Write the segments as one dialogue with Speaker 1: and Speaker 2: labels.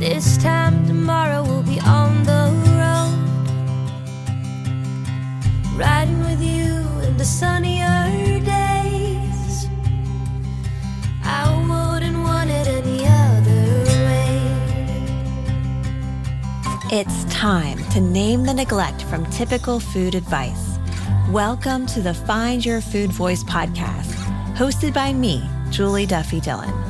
Speaker 1: This time tomorrow we'll be on the road. Riding with you in the sunnier days. I wouldn't want it any other way.
Speaker 2: It's time to name the neglect from typical food advice. Welcome to the Find Your Food Voice podcast, hosted by me, Julie Duffy Dillon.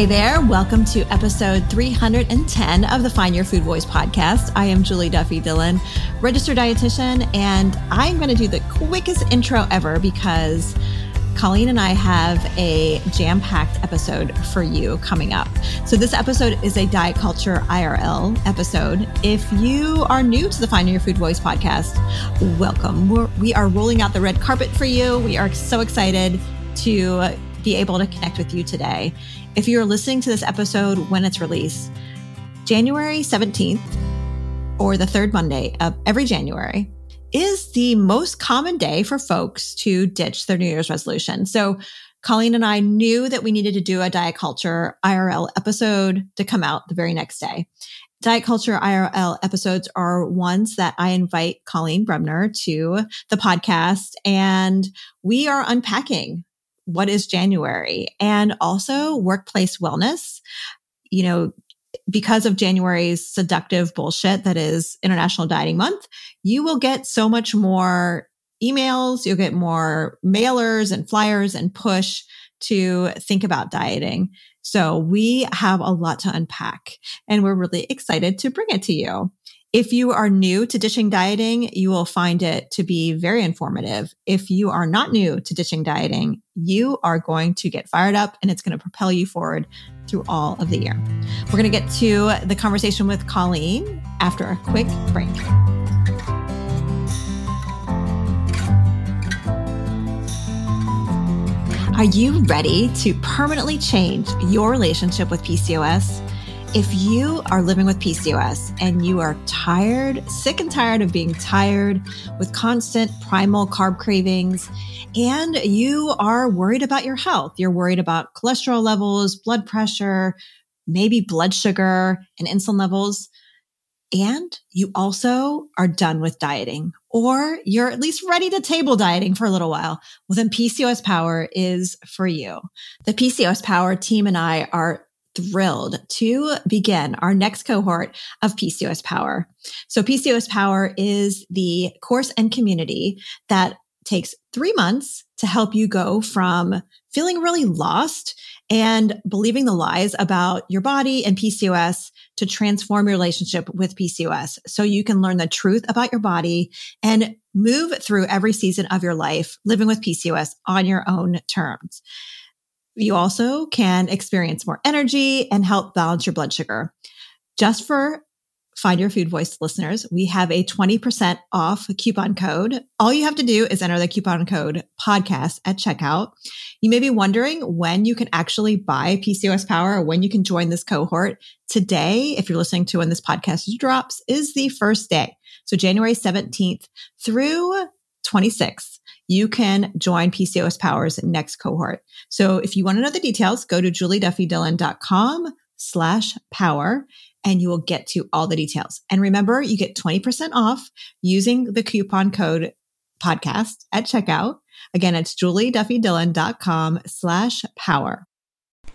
Speaker 3: Hey there, welcome to episode 310 of the Find Your Food Voice podcast. I am Julie Duffy Dillon, registered dietitian, and I'm going to do the quickest intro ever because Coleen and I have a jam packed episode for you coming up. So, this episode is a diet culture IRL episode. If you are new to the Find Your Food Voice podcast, welcome. We're, we are rolling out the red carpet for you. We are so excited to be able to connect with you today. If you're listening to this episode when it's released, January 17th or the third Monday of every January is the most common day for folks to ditch their New Year's resolution. So Coleen and I knew that we needed to do a diet culture IRL episode to come out the very next day. Diet Culture IRL episodes are ones that I invite Coleen Bremner to the podcast and we are unpacking what is January and also workplace wellness. You know, because of January's seductive bullshit that is International Dieting Month, you will get so much more emails, you'll get more mailers and flyers and push to think about dieting. So we have a lot to unpack and we're really excited to bring it to you. If you are new to ditching dieting, you will find it to be very informative. If you are not new to ditching dieting, you are going to get fired up and it's going to propel you forward through all of the year. We're going to get to the conversation with Coleen after a quick break. Are you ready to permanently change your relationship with PCOS? If you are living with PCOS and you are tired, sick and tired of being tired with constant primal carb cravings, and you are worried about your health, you're worried about cholesterol levels, blood pressure, maybe blood sugar and insulin levels, and you also are done with dieting, or you're at least ready to table dieting for a little while, well, then PCOS Power is for you. The PCOS Power team and I are thrilled to begin our next cohort of PCOS Power. So PCOS Power is the course and community that takes three months to help you go from feeling really lost and believing the lies about your body and PCOS to transform your relationship with PCOS so you can learn the truth about your body and move through every season of your life living with PCOS on your own terms. You also can experience more energy and help balance your blood sugar. Just for
Speaker 1: Find Your Food Voice listeners, we have a 20% off coupon code. All you have to do is enter the coupon code podcast at checkout. You may be wondering when you can actually buy PCOS Power or when you can join this cohort. Today, if you're listening to when this podcast drops, is the first day. So January 17th through 26th you can join PCOS Power's next cohort. So if you want to know the details, go to julieduffydillon.com slash power and you will get to all the details. And remember, you get 20% off using the coupon code podcast at checkout. Again, it's julieduffydillon.com slash power.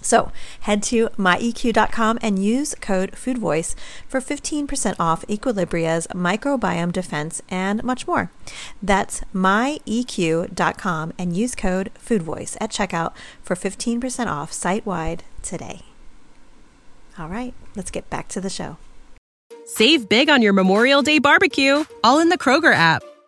Speaker 3: So head to myeq.com and use code FoodVoice for 15% off Equilibria's microbiome defense and much more. That's myeq.com and use code FoodVoice at checkout for 15% off site wide today. All right, let's get back to the show.
Speaker 4: Save big on your Memorial Day barbecue, all in the Kroger app.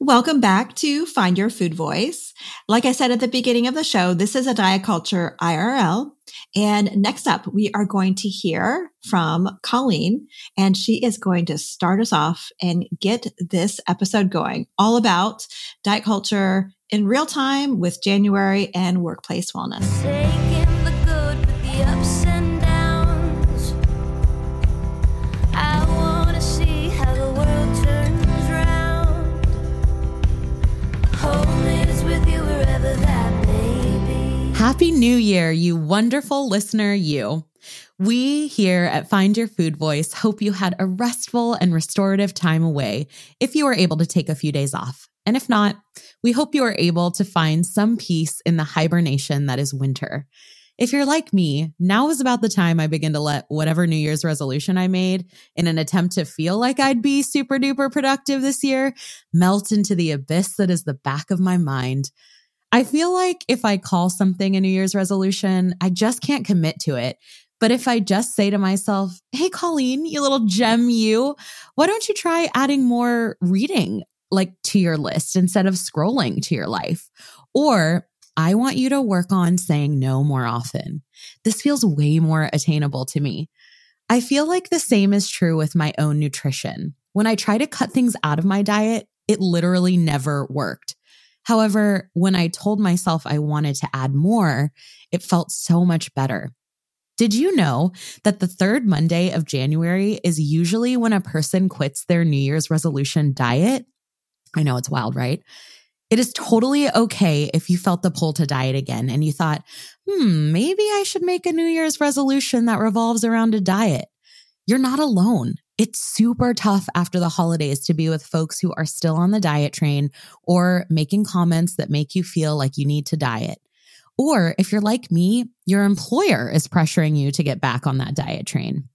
Speaker 1: Welcome back to Find Your Food Voice. Like I said at the beginning of the show, this is a diet culture IRL. And next up, we are going to hear from Coleen, and she is going to start us off and get this episode going all about diet culture in real time with January and workplace wellness.
Speaker 5: Happy New Year, you wonderful listener, you. We here at Find Your Food Voice hope you had a restful and restorative time away if you were able to take a few days off. And if not, we hope you are able to find some peace in the hibernation that is winter. If you're like me, now is about the time I begin to let whatever New Year's resolution I made in an attempt to feel like I'd be super duper productive this year melt into the abyss that is the back of my mind I feel like if I call something a New Year's resolution, I just can't commit to it. But if I just say to myself, Hey, Coleen, you little gem, you, why don't you try adding more reading like to your list instead of scrolling to your life? Or I want you to work on saying no more often. This feels way more attainable to me. I feel like the same is true with my own nutrition. When I try to cut things out of my diet, it literally never worked. However, when I told myself I wanted to add more, it felt so much better. Did you know that the third Monday of January is usually when a person quits their New Year's resolution diet? I know it's wild, right? It is totally okay if you felt the pull to diet again and you thought, hmm, maybe I should make a New Year's resolution that revolves around a diet. You're not alone. It's super tough after the holidays to be with folks who are still on the diet train or making comments that make you feel like you need to diet. Or if you're like me, your employer is pressuring you to get back on that diet train.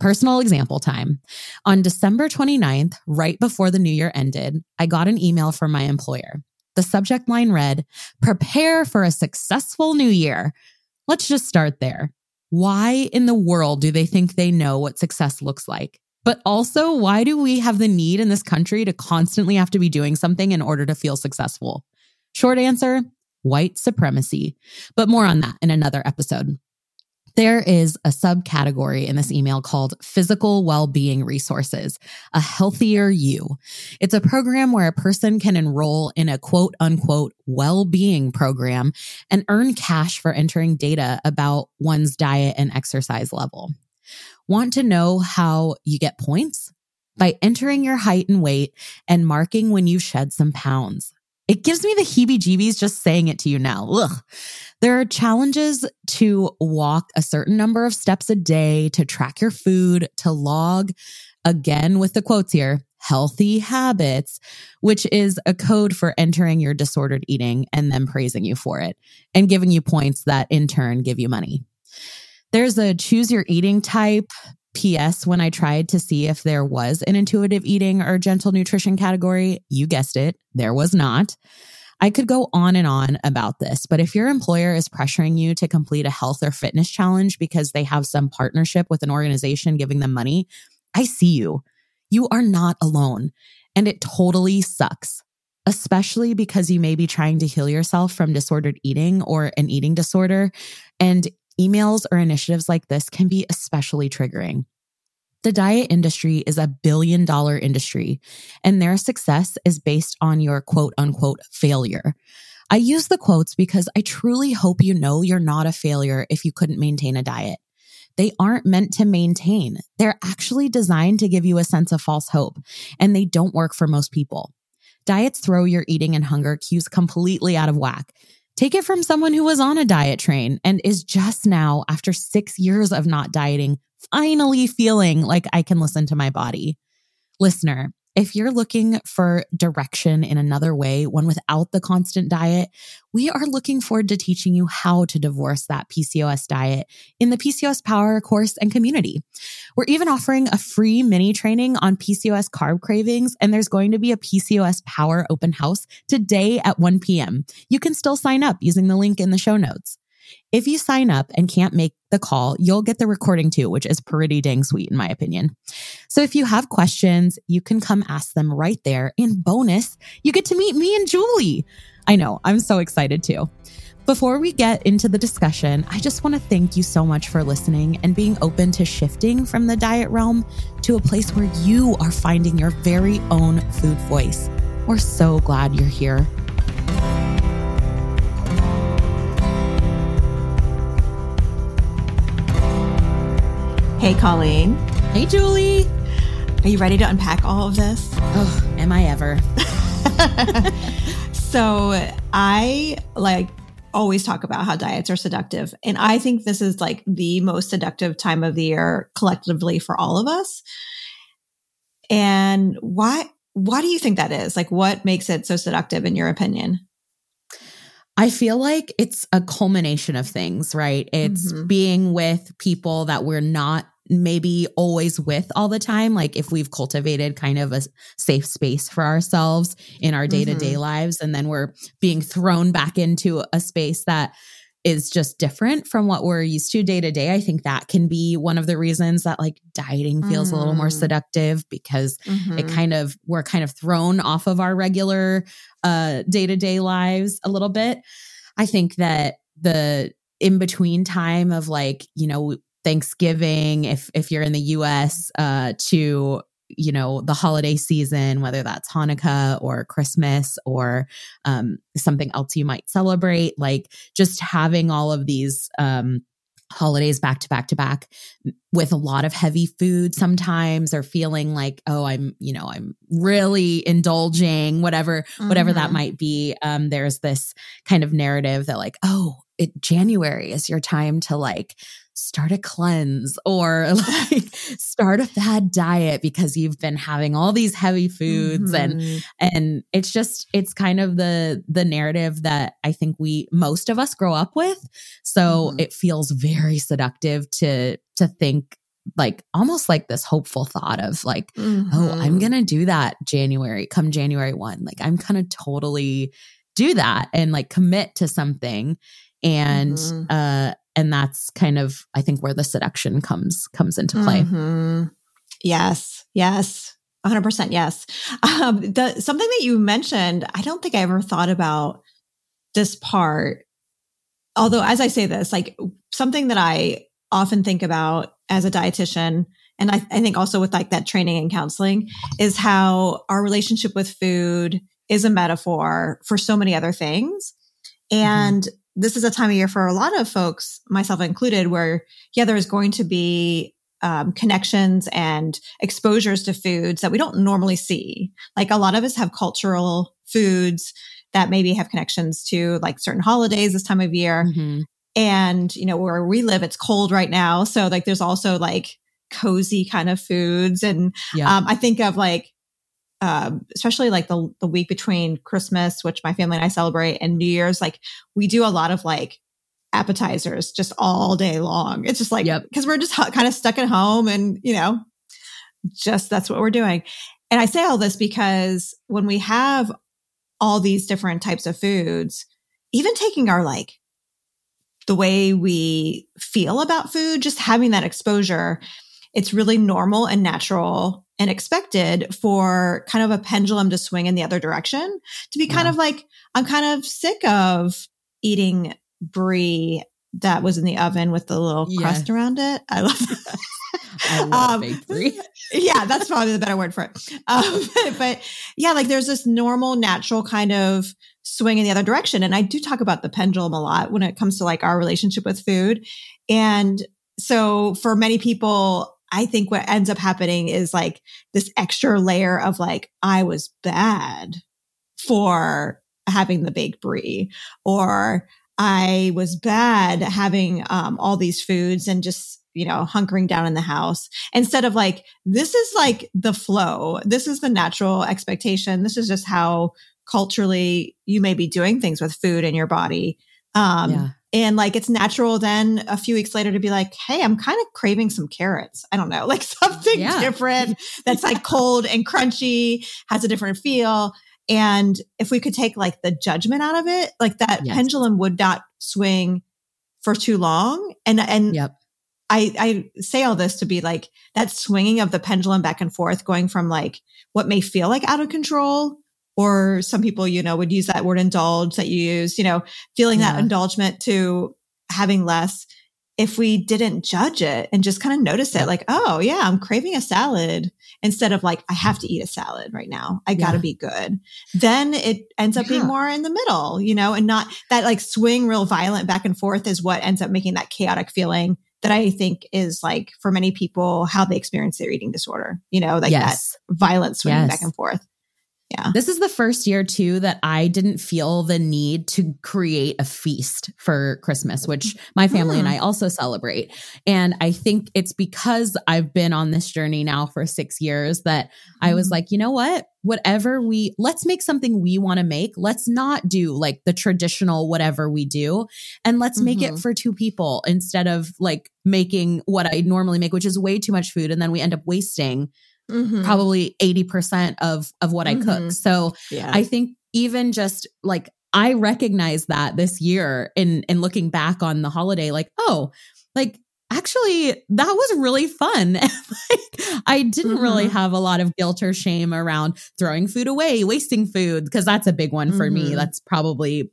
Speaker 5: Personal example time. On December 29th, right before the new year ended, I got an email from my employer. The subject line read, Prepare for a successful new year. Let's just start there. Why in the world do they think they know what success looks like? But also, why do we have the need in this country to constantly have to be doing something in order to feel successful? Short answer white supremacy. But more on that in another episode. There is a subcategory in this email called Physical Well-Being Resources, a healthier you. It's a program where a person can enroll in a quote unquote well-being program and earn cash for entering data about one's diet and exercise level. Want to know how you get points? By entering your height and weight and marking when you shed some pounds. It gives me the heebie jeebies just saying it to you now. Ugh. There are challenges to walk a certain number of steps a day, to track your food, to log, again with the quotes here, healthy habits, which is a code for entering your disordered eating and then praising you for it and giving you points that in turn give you money. There's a choose your eating type PS, when I tried to see if there was an intuitive eating or gentle nutrition category, you guessed it, there was not. I could go on and on about this, but if your employer is pressuring you to complete a health or fitness challenge because they have some partnership with an organization giving them money, I see you. You are not alone. And it totally sucks, especially because you may be trying to heal yourself from disordered eating or an eating disorder. And emails or initiatives like this can be especially triggering. The diet industry is a billion dollar industry, and their success is based on your quote unquote failure. I use the quotes because I truly hope you know you're not a failure if you couldn't maintain a diet. They aren't meant to maintain. They're actually designed to give you a sense of false hope, and they don't work for most people. Diets throw your eating and hunger cues completely out of whack. Take it from someone who was on a diet train and is just now, after six years of not dieting, finally feeling like I can listen to my body. Listener, if you're looking for direction in another way, one without the constant diet, we are looking forward to teaching you how to divorce that PCOS diet in the PCOS Power course and community. We're even offering a free mini training on PCOS carb cravings, and there's going to be a PCOS Power open house today at 1 p.m. You can still sign up using the link in the show notes. If you sign up and can't make the call, you'll get the recording too, which is pretty dang sweet in my opinion. So if you have questions, you can come ask them right there. In bonus, you get to meet me and Julie. I know, I'm so excited too. Before we get into the discussion, I just want to thank you so much for listening and being open to shifting from the diet realm to a place where you are finding your very own food voice. We're so glad you're here.
Speaker 3: Hey, Coleen.
Speaker 5: Hey, Julie.
Speaker 3: Are you ready to unpack all of this?
Speaker 5: Oh, am I ever?
Speaker 3: so, I like always talk about how diets are seductive. And I think this is like the most seductive time of the year collectively for all of us. And why why do you think that is? Like what makes it so seductive in your opinion?
Speaker 5: I feel like it's a culmination of things, right? It's mm-hmm. being with people that we're not maybe always with all the time. Like if we've cultivated kind of a safe space for ourselves in our day to day lives, and then we're being thrown back into a space that is just different from what we're used to day to day. I think that can be one of the reasons that like dieting feels mm. a little more mm. seductive because mm-hmm. it kind of, we're kind of thrown off of our regular uh day to day lives a little bit. I think that the in between time of like, you know, Thanksgiving, if if you're in the US, uh, to you know the holiday season, whether that's Hanukkah or Christmas or um, something else you might celebrate, like just having all of these um, holidays back to back to back with a lot of heavy food sometimes or feeling like oh i'm you know i'm really indulging whatever mm-hmm. whatever that mm-hmm. might be um there's this kind of narrative that like oh it january is your time to like start a cleanse or like start a bad diet because you've been having all these heavy foods mm-hmm. and and it's just it's kind of the the narrative that I think we most of us grow up with so mm-hmm. it feels very seductive to to think like almost like this hopeful thought of like,
Speaker 3: Mhm.
Speaker 5: oh, I'm going to do that January, come January 1. Like, I'm going to totally do that and like commit to something. And,
Speaker 3: Mhm.
Speaker 5: uh, and that's kind of, I think, where the seduction comes comes into play.
Speaker 3: Mhm. Yes, yes, 100% yes. Um, the, something that you mentioned, I don't think I ever thought about this part. Although, as I say this, like something that I often think about as a dietitian, and I, I think also with like that training and counseling, is how our relationship with food is a metaphor for so many other things. And this is a time of year for a lot of folks, myself included, where, yeah, there's going to be um, connections and exposures to foods that we don't normally see. Like a lot of us have cultural foods that maybe have connections to like certain holidays this time of year.
Speaker 5: Mhm.
Speaker 3: And, you know, where we live, it's cold right now. So like there's also like cozy kind of foods. And
Speaker 5: Yeah.
Speaker 3: um, I think of like, um, especially like the, the week between Christmas, which my family and I celebrate, and New Year's, like we do a lot of like appetizers just all day long. It's just like,
Speaker 5: Yep.
Speaker 3: because we're just kind of stuck at home and, you know, just that's what we're doing. And I say all this because when we have all these different types of foods, even taking our like the way we feel about food, just having that exposure, it's really normal and natural and expected for kind of a pendulum to swing in the other direction to be kind
Speaker 5: Yeah.
Speaker 3: of like, I'm kind of sick of eating brie that was in the oven with the little
Speaker 5: Yeah.
Speaker 3: crust around it. I love that.
Speaker 5: I love
Speaker 3: Um,
Speaker 5: baked brie.
Speaker 3: yeah, that's probably the better word for it. Um, but yeah, like there's this normal, natural kind of swing in the other direction. And I do talk about the pendulum a lot when it comes to like our relationship with food. And so for many people, I think what ends up happening is like this extra layer of like, I was bad for having the baked brie or I was bad having um, all these foods and just, you know, hunkering down in the house instead of like, this is like the flow. This is the natural expectation. This is just how culturally you may be doing things with food in your body. Um,
Speaker 5: yeah.
Speaker 3: And like it's natural then a few weeks later to be like, hey, I'm kind of craving some carrots. I don't know, like something
Speaker 5: Yeah.
Speaker 3: different that's like cold and crunchy, has a different feel. And if we could take like the judgment out of it, like that
Speaker 5: Yes.
Speaker 3: pendulum would not swing for too long. And and
Speaker 5: Yep.
Speaker 3: I, I say all this to be like that swinging of the pendulum back and forth, going from like what may feel like out of control, or some people, you know, would use that word indulge that you use, you know, feeling that
Speaker 5: Yeah.
Speaker 3: indulgement to having less. If we didn't judge it and just kind of notice it, like, oh, yeah, I'm craving a salad instead of like, I have to eat a salad right now. I got to
Speaker 5: Yeah.
Speaker 3: be good. Then it ends up being more in the middle, you know, and not that like swing real violent back and forth is what ends up making that chaotic feeling that I think is like for many people how they experience their eating disorder, you know, like
Speaker 5: yes.
Speaker 3: that violent swinging
Speaker 5: Yes.
Speaker 3: back and forth.
Speaker 5: This is the first year too that I didn't feel the need to create a feast for Christmas, which my family and
Speaker 3: Hmm.
Speaker 5: I also celebrate. And I think it's because I've been on this journey now for 6 years that I was
Speaker 3: Mhm.
Speaker 5: like, you know what? Whatever we let's make something we want to make. Let's not do like the traditional whatever we do and let's make it
Speaker 3: Mhm.
Speaker 5: for two people instead of like making what I normally make, which is way too much food and then we end up wasting
Speaker 3: Mhm.
Speaker 5: probably 80% of of what I cook.
Speaker 3: Mhm.
Speaker 5: So
Speaker 3: yeah.
Speaker 5: I think even just like I recognize that this year in in looking back on the holiday, like, oh, like actually that was really fun. like I didn't really
Speaker 3: Mhm.
Speaker 5: have a lot of guilt or shame around throwing food away, wasting food, because that's a big one for me.
Speaker 3: Mhm.
Speaker 5: That's probably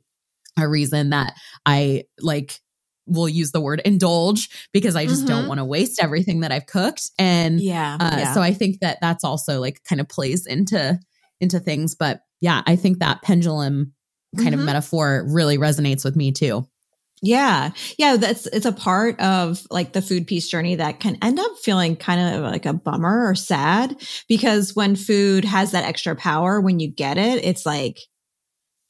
Speaker 5: a reason that I like will use the word indulge because I just don't
Speaker 3: Mhm.
Speaker 5: want to waste everything that I've cooked. And
Speaker 3: yeah.
Speaker 5: uh,
Speaker 3: yeah.
Speaker 5: So I think that that's also like kind of plays into into things. But yeah, I think that pendulum kind of
Speaker 3: Mhm.
Speaker 5: metaphor really resonates with me too.
Speaker 3: Yeah. Yeah. That's, it's a part of like the food peace journey that can end up feeling kind of like a bummer or sad because when food has that extra power, when you get it, it's like,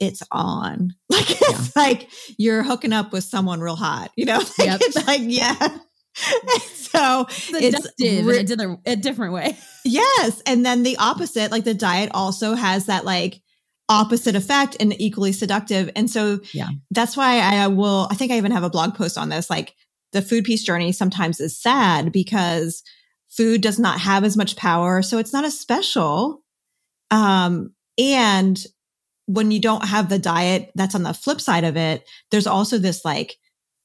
Speaker 3: it's on. Like, it's like you're hooking up with someone real hot, you know? Like,
Speaker 5: Yep.
Speaker 3: It's like, yeah. so it's re-
Speaker 5: in a, different- a different way.
Speaker 3: Yes. And then the opposite, like the diet also has that like opposite effect and equally seductive. And so
Speaker 5: Yeah.
Speaker 3: that's why I will, I think I even have a blog post on this. Like the food peace journey sometimes is sad because food does not have as much power. So it's not as special. Um, and when you don't have the diet that's on the flip side of it, there's also this like,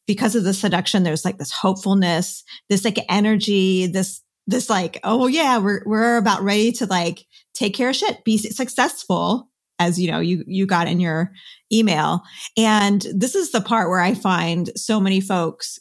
Speaker 3: because of the seduction, there's like this hopefulness, this like energy, this, this like, oh yeah, we're, we're about ready to like take care of shit, be successful as you know, you, you got in your email. And this is the part where I find so many folks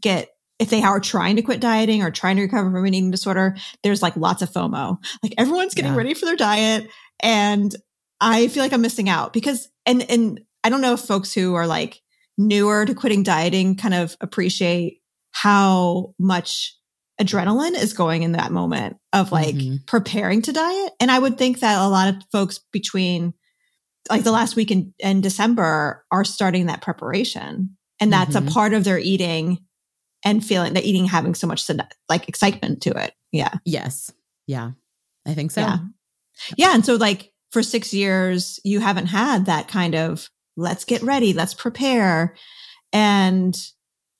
Speaker 3: get if they are trying to quit dieting or trying to recover from an eating disorder, there's like lots of FOMO. Like everyone's getting yeah. ready for their diet. And I feel like I'm missing out because, and, and I don't know if folks who are like newer to quitting dieting kind of appreciate how much adrenaline is going in that moment of like mm-hmm. preparing to diet. And I would think that a lot of folks between like the last week in, in December are starting that preparation. And that's mm-hmm. a part of their eating and feeling that eating having so much like excitement to it. Yeah.
Speaker 5: Yes. Yeah. I think so.
Speaker 3: Yeah. Yeah. And so like for six years, you haven't had that kind of let's get ready, let's prepare. And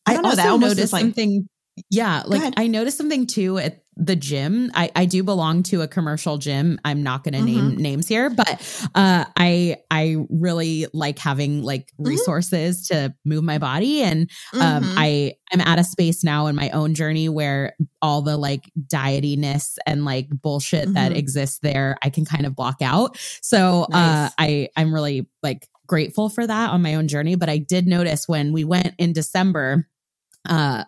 Speaker 3: I, don't know, that almost
Speaker 5: noticed
Speaker 3: like,
Speaker 5: something. Yeah. Like I noticed something too at the gym. I, I do belong to a commercial gym. I'm not going to mm-hmm. name names here, but uh, I I really like having like mm-hmm. resources mm-hmm. to move my body, and um, mm-hmm. I I'm at a space now in my own journey where all the like dietiness and like bullshit that mm-hmm. exists there, I can kind of block out. So uh, nice. uh, I I'm really like grateful for that on my own journey. But I did notice when we went in December uh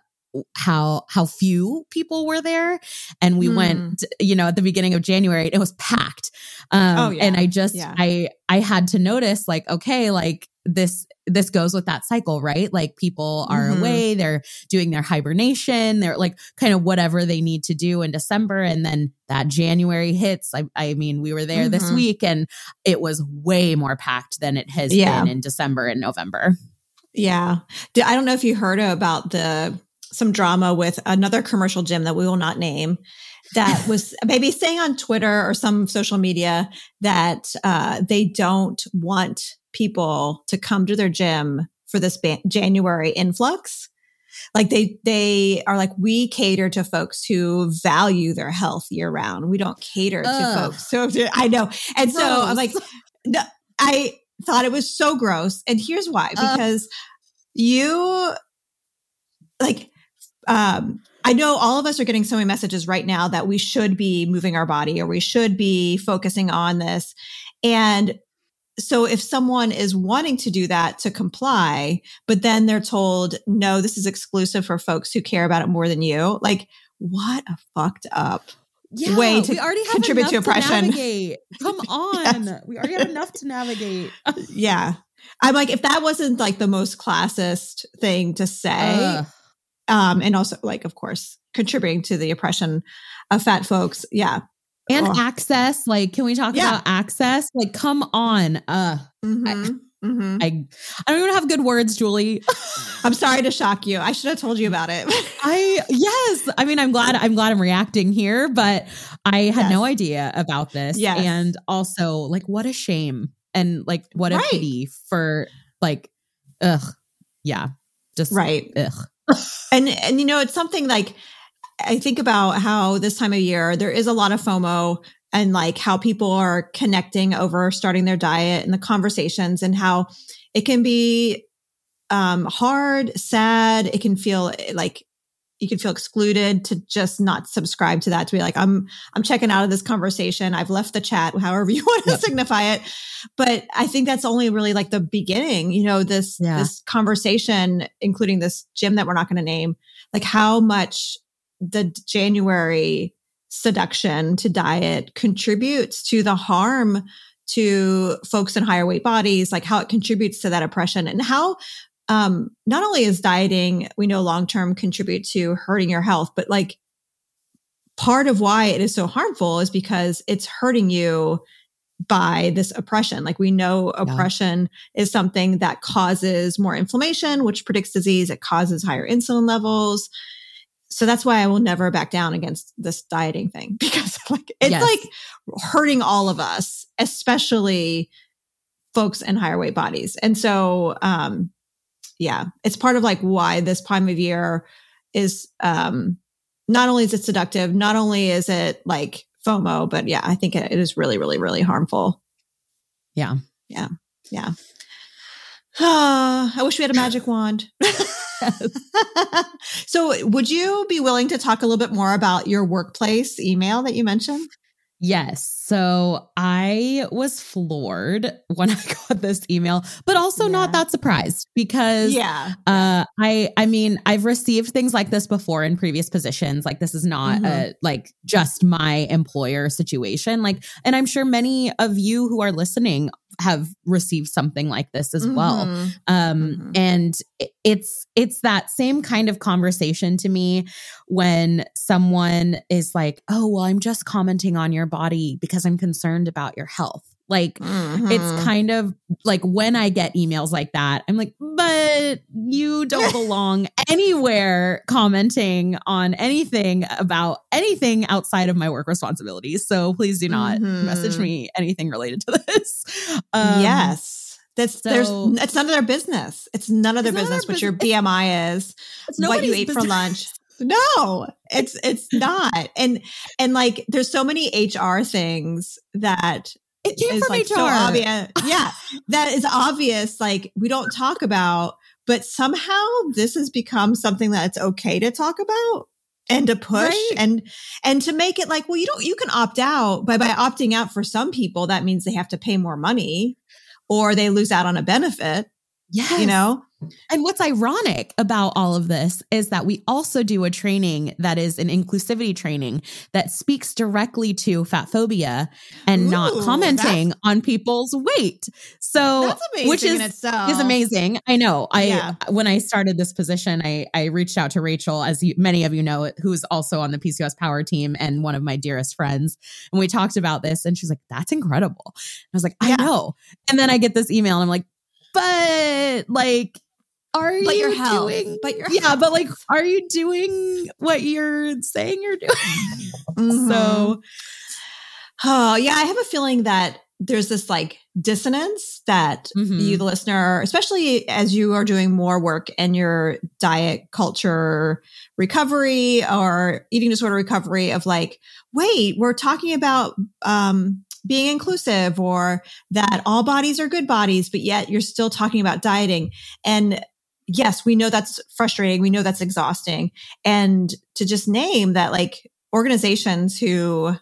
Speaker 5: how how few people were there and we mm. went you know at the beginning of january it was packed um oh, yeah. and i just yeah. i i had to notice like okay like this this goes with that cycle right like people are mm-hmm. away they're doing their hibernation they're like kind of whatever they need to do in december and then that january hits i, I mean we were there mm-hmm. this week and it was way more packed than it has yeah. been in december and november
Speaker 3: yeah i don't know if you heard about the some drama with another commercial gym that we will not name that was maybe saying on Twitter or some social media that uh, they don't want people to come to their gym for this ban- January influx. Like they they are like we cater to folks who value their health year round. We don't cater Ugh. to folks. So I know, and gross. so I'm like, no, I thought it was so gross, and here's why: because uh. you like um, I know all of us are getting so many messages right now that we should be moving our body or we should be focusing on this. And so if someone is wanting to do that to comply, but then they're told, no, this is exclusive for folks who care about it more than you, like what a fucked up yeah, way to we already have contribute to oppression.
Speaker 5: To Come on. yes. We already have enough to navigate.
Speaker 3: yeah. I'm like, if that wasn't like the most classist thing to say, um, and also like of course contributing to the oppression of fat folks yeah
Speaker 5: and oh. access like can we talk yeah. about access like come on uh mm-hmm. I, mm-hmm. I, I don't even have good words, Julie.
Speaker 3: I'm sorry to shock you. I should have told you about it.
Speaker 5: I yes. I mean, I'm glad I'm glad I'm reacting here, but I had yes. no idea about this. Yeah, And also, like, what a shame. And like what a right. pity for like ugh. Yeah. Just
Speaker 3: right.
Speaker 5: Ugh
Speaker 3: and and you know, it's something like I think about how this time of year there is a lot of FOMO and like how people are connecting over starting their diet and the conversations and how it can be um, hard, sad. It can feel like you can feel excluded to just not subscribe to that to be like i'm i'm checking out of this conversation. I've left the chat however you want to signify it. But i think that's only really like the beginning you know this yeah. this conversation including this gym that we're not going to name like how much the january seduction to diet contributes to the harm to folks in higher weight bodies like how it contributes to that oppression and how um, not only is dieting, we know long term contribute to hurting your health, but like part of why it is so harmful is because it's hurting you by this oppression. Like we know oppression yeah. is something that causes more inflammation, which predicts disease. It causes higher insulin levels. So that's why I will never back down against this dieting thing because like it's yes. like hurting all of us, especially folks in higher weight bodies. And so, um, yeah, it's part of like why this time of year is um not only is it seductive, not only is it like FOMO, but yeah, I think it, it is really, really, really harmful.
Speaker 5: Yeah.
Speaker 3: Yeah. Yeah. I wish we had a magic wand. so, would you be willing to talk a little bit more about your workplace email that you mentioned?
Speaker 5: Yes. So I was floored when I got this email, but also yeah. not that surprised because
Speaker 3: yeah.
Speaker 5: Uh I I mean, I've received things like this before in previous positions. Like this is not mm-hmm. a like just my employer situation. Like and I'm sure many of you who are listening have received something like this as mm-hmm. well. Um mm-hmm. and it's it's that same kind of conversation to me when someone is like, "Oh, well, I'm just commenting on your body because I'm concerned about your health." Like mm-hmm. it's kind of like when I get emails like that, I'm like, "But you don't belong anywhere commenting on anything about anything outside of my work responsibilities. So please do not mm-hmm. message me anything related to this."
Speaker 3: Um, yes that's so, there's it's none of their business. It's none of their business what your BMI is, what you ate business. for lunch. No, it's it's not. And and like there's so many HR things that
Speaker 5: it came
Speaker 3: is
Speaker 5: from
Speaker 3: like
Speaker 5: HR.
Speaker 3: so obvious. Yeah, that is obvious. Like we don't talk about, but somehow this has become something that it's okay to talk about and to push right. and and to make it like well you don't you can opt out but by opting out for some people that means they have to pay more money or they lose out on a benefit.
Speaker 5: Yeah.
Speaker 3: You know?
Speaker 5: And what's ironic about all of this is that we also do a training that is an inclusivity training that speaks directly to fat phobia and Ooh, not commenting on people's weight. So, which is, is amazing. I know. I yeah. when I started this position, I I reached out to Rachel, as you, many of you know, who's also on the PCOS Power team and one of my dearest friends, and we talked about this, and she's like, "That's incredible." I was like, "I yeah. know." And then I get this email, and I'm like, "But like." Are but you doing
Speaker 3: but your
Speaker 5: yeah health. but like are you doing what you're saying you're doing mm-hmm. so
Speaker 3: oh yeah i have a feeling that there's this like dissonance that mm-hmm. you the listener especially as you are doing more work in your diet culture recovery or eating disorder recovery of like wait we're talking about um being inclusive or that all bodies are good bodies, but yet you're still talking about dieting. And yes, we know that's frustrating. We know that's exhausting. And to just name that like organizations who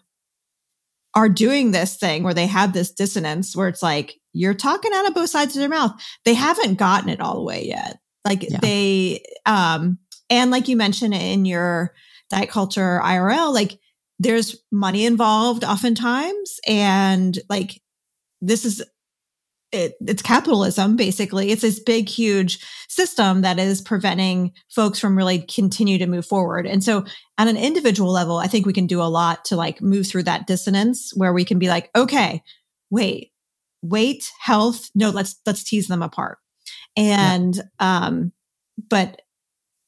Speaker 3: are doing this thing where they have this dissonance where it's like you're talking out of both sides of their mouth. They haven't gotten it all the way yet. Like yeah. they um and like you mentioned in your diet culture IRL, like there's money involved oftentimes and like this is it, it's capitalism basically. It's this big huge system that is preventing folks from really continue to move forward. And so at an individual level i think we can do a lot to like move through that dissonance where we can be like okay wait weight health no let's let's tease them apart. And yeah. um but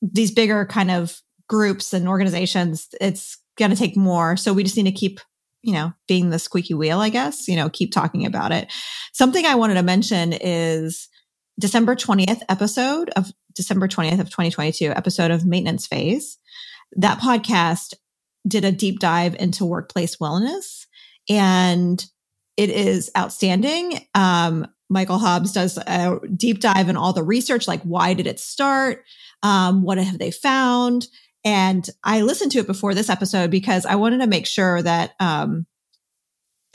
Speaker 3: these bigger kind of groups and organizations it's going to take more. So we just need to keep you know, being the squeaky wheel, I guess, you know, keep talking about it. Something I wanted to mention is December 20th episode of December 20th of 2022 episode of Maintenance Phase. That podcast did a deep dive into workplace wellness and it is outstanding. Um, Michael Hobbs does a deep dive in all the research, like why did it start? Um, what have they found? And I listened to it before this episode because I wanted to make sure that um,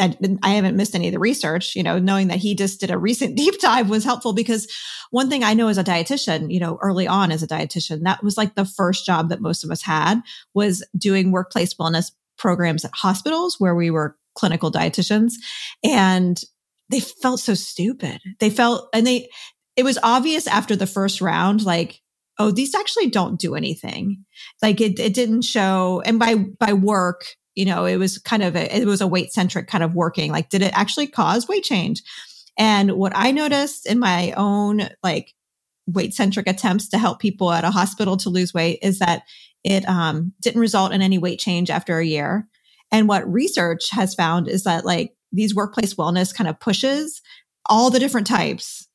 Speaker 3: I, I haven't missed any of the research. You know, knowing that he just did a recent deep dive was helpful because one thing I know as a dietitian, you know, early on as a dietitian, that was like the first job that most of us had was doing workplace wellness programs at hospitals where we were clinical dietitians, and they felt so stupid. They felt, and they, it was obvious after the first round, like oh, these actually don't do anything. Like it, it didn't show. And by, by work, you know, it was kind of a, it was a weight centric kind of working. Like, did it actually cause weight change? And what I noticed in my own like weight centric attempts to help people at a hospital to lose weight is that it um, didn't result in any weight change after a year. And what research has found is that like these workplace wellness kind of pushes all the different types.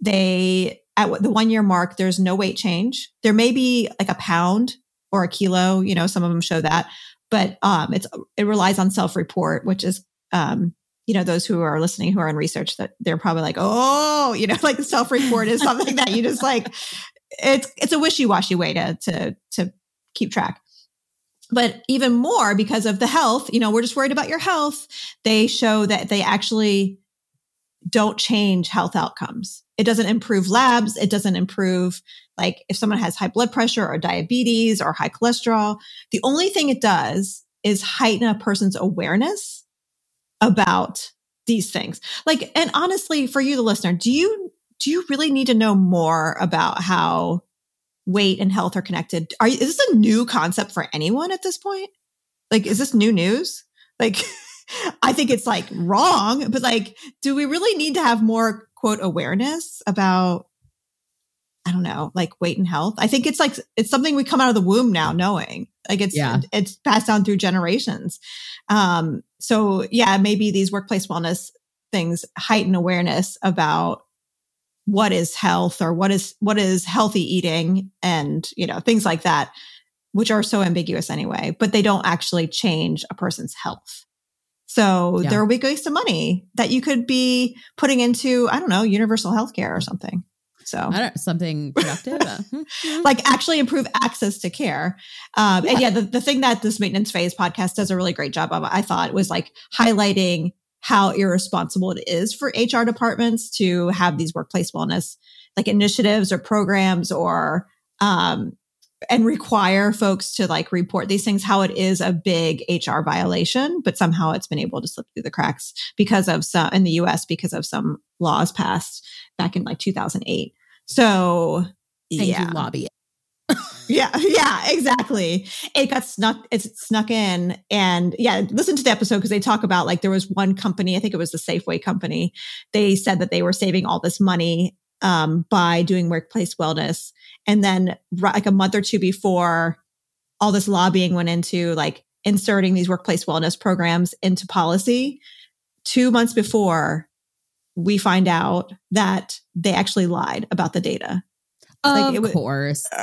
Speaker 3: They at the one year mark, there's no weight change. There may be like a pound or a kilo, you know, some of them show that, but um, it's it relies on self report, which is um, you know those who are listening who are in research that they're probably like, oh, you know, like self report is something that you just like. It's it's a wishy washy way to to to keep track. But even more because of the health, you know, we're just worried about your health. They show that they actually don't change health outcomes. It doesn't improve labs. It doesn't improve like if someone has high blood pressure or diabetes or high cholesterol. The only thing it does is heighten a person's awareness about these things. Like, and honestly, for you, the listener, do you, do you really need to know more about how weight and health are connected? Are is this a new concept for anyone at this point? Like, is this new news? Like, I think it's like wrong, but like, do we really need to have more quote awareness about, I don't know, like weight and health? I think it's like, it's something we come out of the womb now knowing like it's, yeah. it's passed down through generations. Um, so yeah, maybe these workplace wellness things heighten awareness about what is health or what is, what is healthy eating and, you know, things like that, which are so ambiguous anyway, but they don't actually change a person's health. So yeah. there will be waste of money that you could be putting into, I don't know, universal healthcare or something. So
Speaker 5: something productive, uh, hmm,
Speaker 3: hmm. like actually improve access to care. Um, yeah. And yeah, the, the thing that this maintenance phase podcast does a really great job of, I thought was like highlighting how irresponsible it is for HR departments to have these workplace wellness like initiatives or programs or um, and require folks to like report these things, how it is a big HR violation, but somehow it's been able to slip through the cracks because of some in the US because of some laws passed back in like 2008. So,
Speaker 5: Thank yeah. lobby.
Speaker 3: yeah, yeah, exactly. It got snuck, it's snuck in. And yeah, listen to the episode because they talk about like there was one company, I think it was the Safeway company. They said that they were saving all this money um, by doing workplace wellness. And then like a month or two before all this lobbying went into like inserting these workplace wellness programs into policy, two months before we find out that they actually lied about the data.
Speaker 5: Of like, was, course.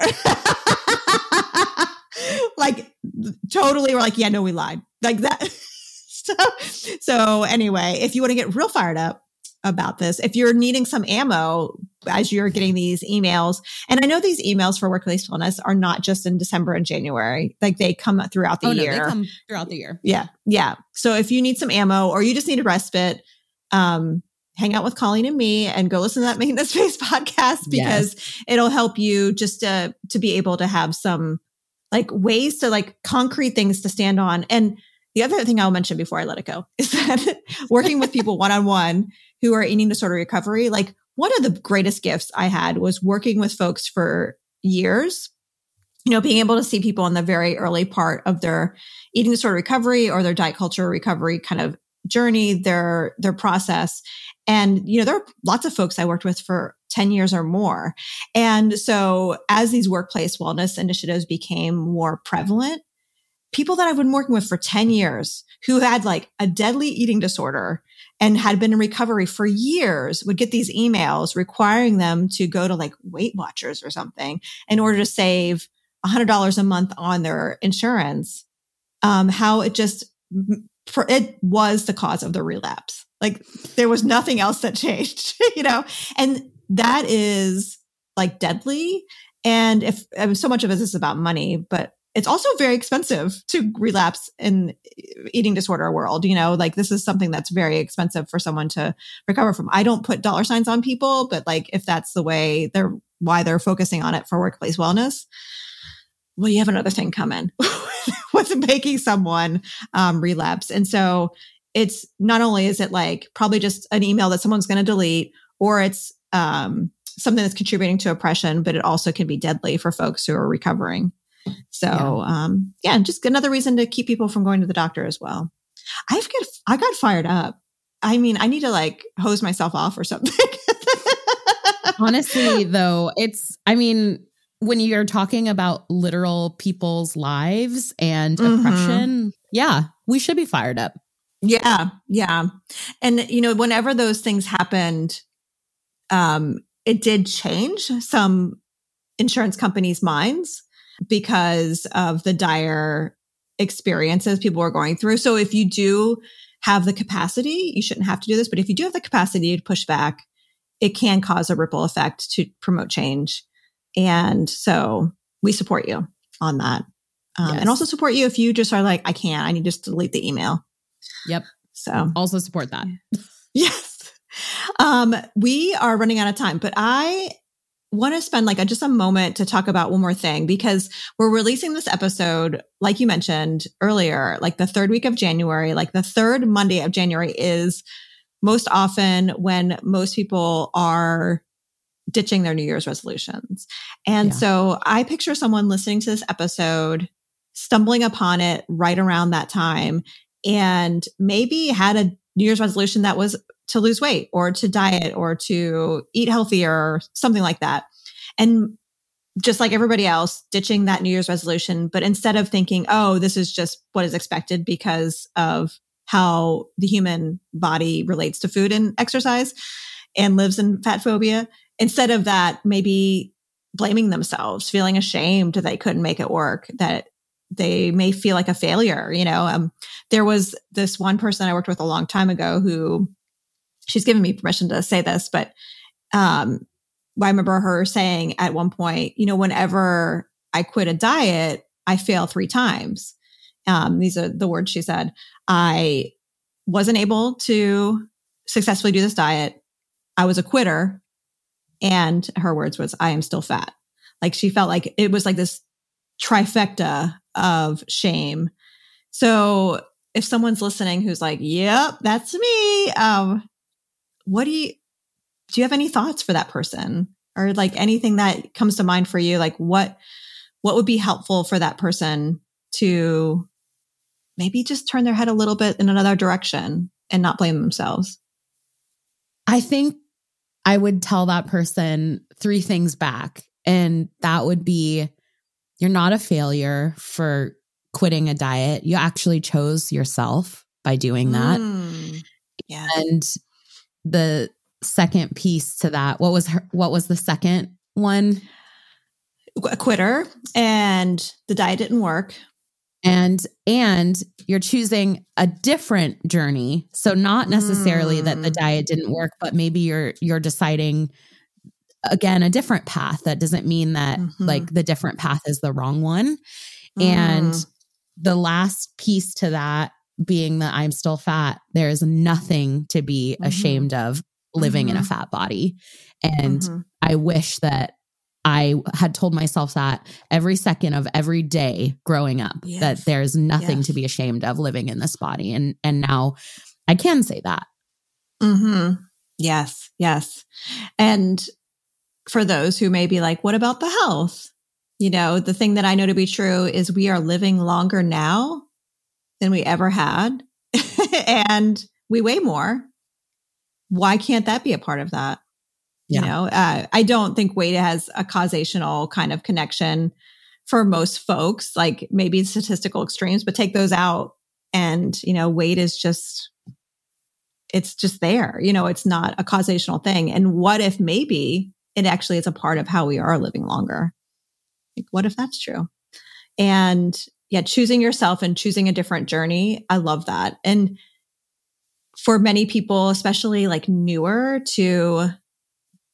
Speaker 3: like totally we're like, yeah, no, we lied. Like that. so, so anyway, if you want to get real fired up, about this. If you're needing some ammo as you're getting these emails, and I know these emails for workplace wellness are not just in December and January, like they come throughout the
Speaker 5: oh,
Speaker 3: year.
Speaker 5: No, they come throughout the year.
Speaker 3: Yeah. Yeah. So if you need some ammo or you just need a respite, um, hang out with Coleen and me and go listen to that maintenance phase podcast because yes. it'll help you just to, to be able to have some like ways to like concrete things to stand on. And the other thing I'll mention before I let it go is that working with people one on one who are eating disorder recovery, like one of the greatest gifts I had was working with folks for years. You know, being able to see people in the very early part of their eating disorder recovery or their diet culture recovery kind of journey, their, their process. And, you know, there are lots of folks I worked with for 10 years or more. And so as these workplace wellness initiatives became more prevalent, people that I've been working with for 10 years who had like a deadly eating disorder and had been in recovery for years would get these emails requiring them to go to like Weight Watchers or something in order to save $100 a month on their insurance. Um, how it just, for it was the cause of the relapse. Like there was nothing else that changed, you know, and that is like deadly. And if so much of it is about money, but it's also very expensive to relapse in eating disorder world you know like this is something that's very expensive for someone to recover from. I don't put dollar signs on people but like if that's the way they're why they're focusing on it for workplace wellness well you have another thing coming with making someone um, relapse. And so it's not only is it like probably just an email that someone's going to delete or it's um, something that's contributing to oppression but it also can be deadly for folks who are recovering so, yeah. um, yeah, just another reason to keep people from going to the doctor as well. I've got, I got fired up. I mean, I need to like hose myself off or something.
Speaker 5: Honestly, though, it's, I mean, when you're talking about literal people's lives and mm-hmm. oppression, yeah, we should be fired up.
Speaker 3: Yeah. Yeah. And, you know, whenever those things happened, um, it did change some insurance companies' minds because of the dire experiences people were going through. So if you do have the capacity, you shouldn't have to do this, but if you do have the capacity to push back, it can cause a ripple effect to promote change. And so we support you on that. Um, yes. And also support you if you just are like, I can't, I need to just delete the email.
Speaker 5: Yep.
Speaker 3: So
Speaker 5: also support that.
Speaker 3: yes. Um, we are running out of time, but I want to spend like a, just a moment to talk about one more thing because we're releasing this episode, like you mentioned earlier, like the third week of January, like the third Monday of January is most often when most people are ditching their New Year's resolutions. And yeah. so I picture someone listening to this episode, stumbling upon it right around that time and maybe had a New Year's resolution that was to lose weight or to diet or to eat healthier or something like that. And just like everybody else, ditching that New Year's resolution. But instead of thinking, oh, this is just what is expected because of how the human body relates to food and exercise and lives in fat phobia, instead of that, maybe blaming themselves, feeling ashamed that they couldn't make it work, that they may feel like a failure. You know, um, there was this one person I worked with a long time ago who she's given me permission to say this, but um, I remember her saying at one point, you know, whenever I quit a diet, I fail three times. Um, these are the words she said. I wasn't able to successfully do this diet. I was a quitter. And her words was, I am still fat. Like she felt like it was like this trifecta of shame. So if someone's listening who's like, yep, that's me, um, what do you do you have any thoughts for that person? Or like anything that comes to mind for you? Like what what would be helpful for that person to maybe just turn their head a little bit in another direction and not blame themselves?
Speaker 5: I think i would tell that person three things back and that would be you're not a failure for quitting a diet. You actually chose yourself by doing that. Mm, yeah. and the second piece to that. What was her, what was the second one?
Speaker 3: A quitter and the diet didn't work.
Speaker 5: And and you're choosing a different journey. So not necessarily mm. that the mm. diet didn't work, but maybe you're you're deciding again a different path. That doesn't mean that mm-hmm. like the different path is the wrong one. Mm. And the last piece to that being that I'm still fat, there is nothing to be mm-hmm. ashamed of living mm-hmm. in a mm-hmm. fat body. And mm-hmm. I wish that I had told myself that every second of every day growing up yes. that there's nothing yes. to be ashamed of living in this body and and now I can say that.
Speaker 3: Mhm. Yes, yes. And for those who may be like what about the health? You know, the thing that I know to be true is we are living longer now than we ever had and we weigh more why can't that be a part of that? Yeah. You know, uh, I don't think weight has a causational kind of connection for most folks, like maybe statistical extremes, but take those out. And, you know, weight is just, it's just there. You know, it's not a causational thing. And what if maybe it actually is a part of how we are living longer? Like, what if that's true? And yeah, choosing yourself and choosing a different journey. I love that. And for many people, especially like newer to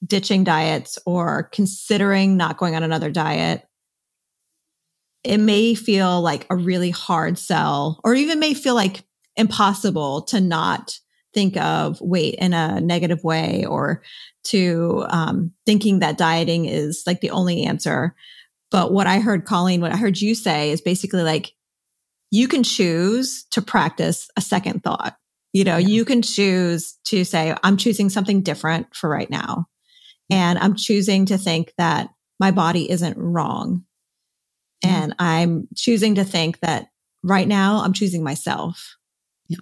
Speaker 3: ditching diets or considering not going on another diet, it may feel like a really hard sell or even may feel like impossible to not think of weight in a negative way or to um, thinking that dieting is like the only answer. But what I heard, Coleen, what I heard you say is basically like you can choose to practice a second thought. You know, yeah. you can choose to say, I'm choosing something different for right now. And I'm choosing to think that my body isn't wrong. And I'm choosing to think that right now I'm choosing myself.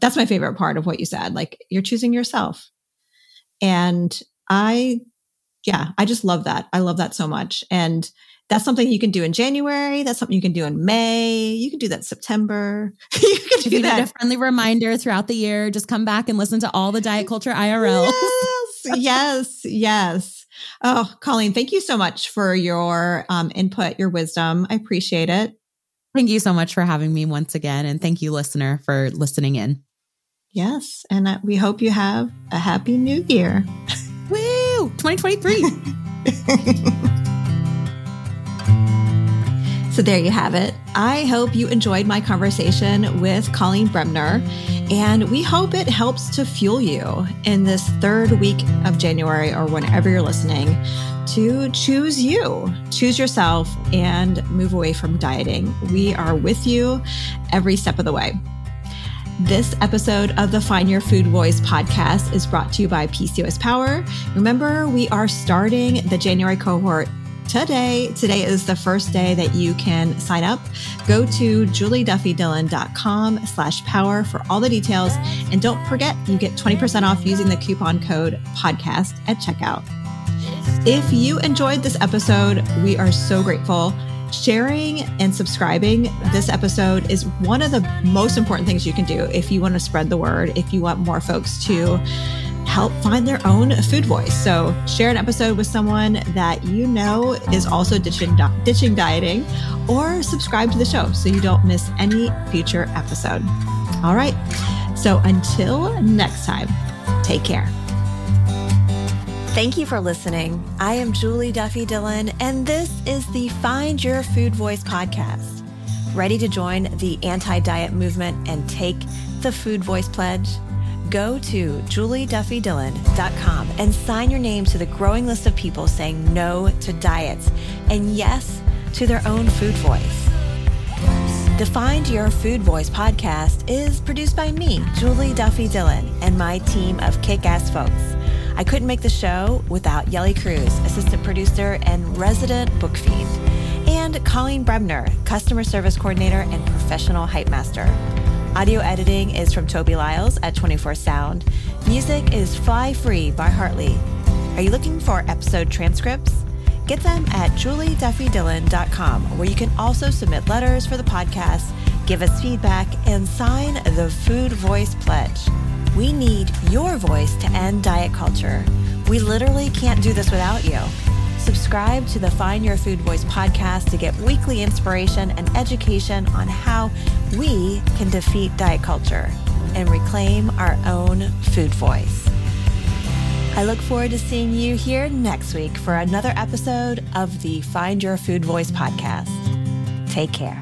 Speaker 3: That's my favorite part of what you said. Like you're choosing yourself. And I, yeah, I just love that. I love that so much. And that's something you can do in January. That's something you can do in May. You can do that in September. you
Speaker 5: can do you that. Need a friendly reminder throughout the year. Just come back and listen to all the diet culture IRL.
Speaker 3: Yes, yes, yes. Oh, Coleen, thank you so much for your um, input, your wisdom. I appreciate it.
Speaker 5: Thank you so much for having me once again. And thank you, listener, for listening in.
Speaker 3: Yes. And uh, we hope you have a happy new year.
Speaker 5: Woo! 2023.
Speaker 3: so there you have it. I hope you enjoyed my conversation with Coleen Bremner. And we hope it helps to fuel you in this third week of January or whenever you're listening to choose you, choose yourself, and move away from dieting. We are with you every step of the way. This episode of the Find Your Food Voice podcast is brought to you by PCOS Power. Remember, we are starting the January cohort today. Today is the first day that you can sign up. Go to julieduffydillon.com slash power for all the details. And don't forget, you get 20% off using the coupon code podcast at checkout. If you enjoyed this episode, we are so grateful. Sharing and subscribing this episode is one of the most important things you can do if you want to spread the word, if you want more folks to help find their own food voice. So share an episode with someone that you know is also ditching, ditching dieting or subscribe to the show so you don't miss any future episode. All right. So until next time, take care.
Speaker 2: Thank you for listening. I am Julie Duffy Dillon, and this is the Find Your Food Voice podcast. Ready to join the anti diet movement and take the Food Voice Pledge? Go to julieduffydillon.com and sign your name to the growing list of people saying no to diets and yes to their own food voice. The Find Your Food Voice podcast is produced by me, Julie Duffy Dillon, and my team of kick ass folks. I couldn't make the show without Yelly Cruz, assistant producer and resident book fiend, and Coleen Bremner, customer service coordinator and professional hype master. Audio editing is from Toby Lyles at 24 Sound. Music is Fly Free by Hartley. Are you looking for episode transcripts? Get them at julieduffydillon.com, where you can also submit letters for the podcast, give us feedback, and sign the Food Voice Pledge. We need your voice to end diet culture. We literally can't do this without you. Subscribe to the Find Your Food Voice podcast to get weekly inspiration and education on how we can defeat diet culture and reclaim our own food voice. I look forward to seeing you here next week for another episode of the Find Your Food Voice podcast. Take care.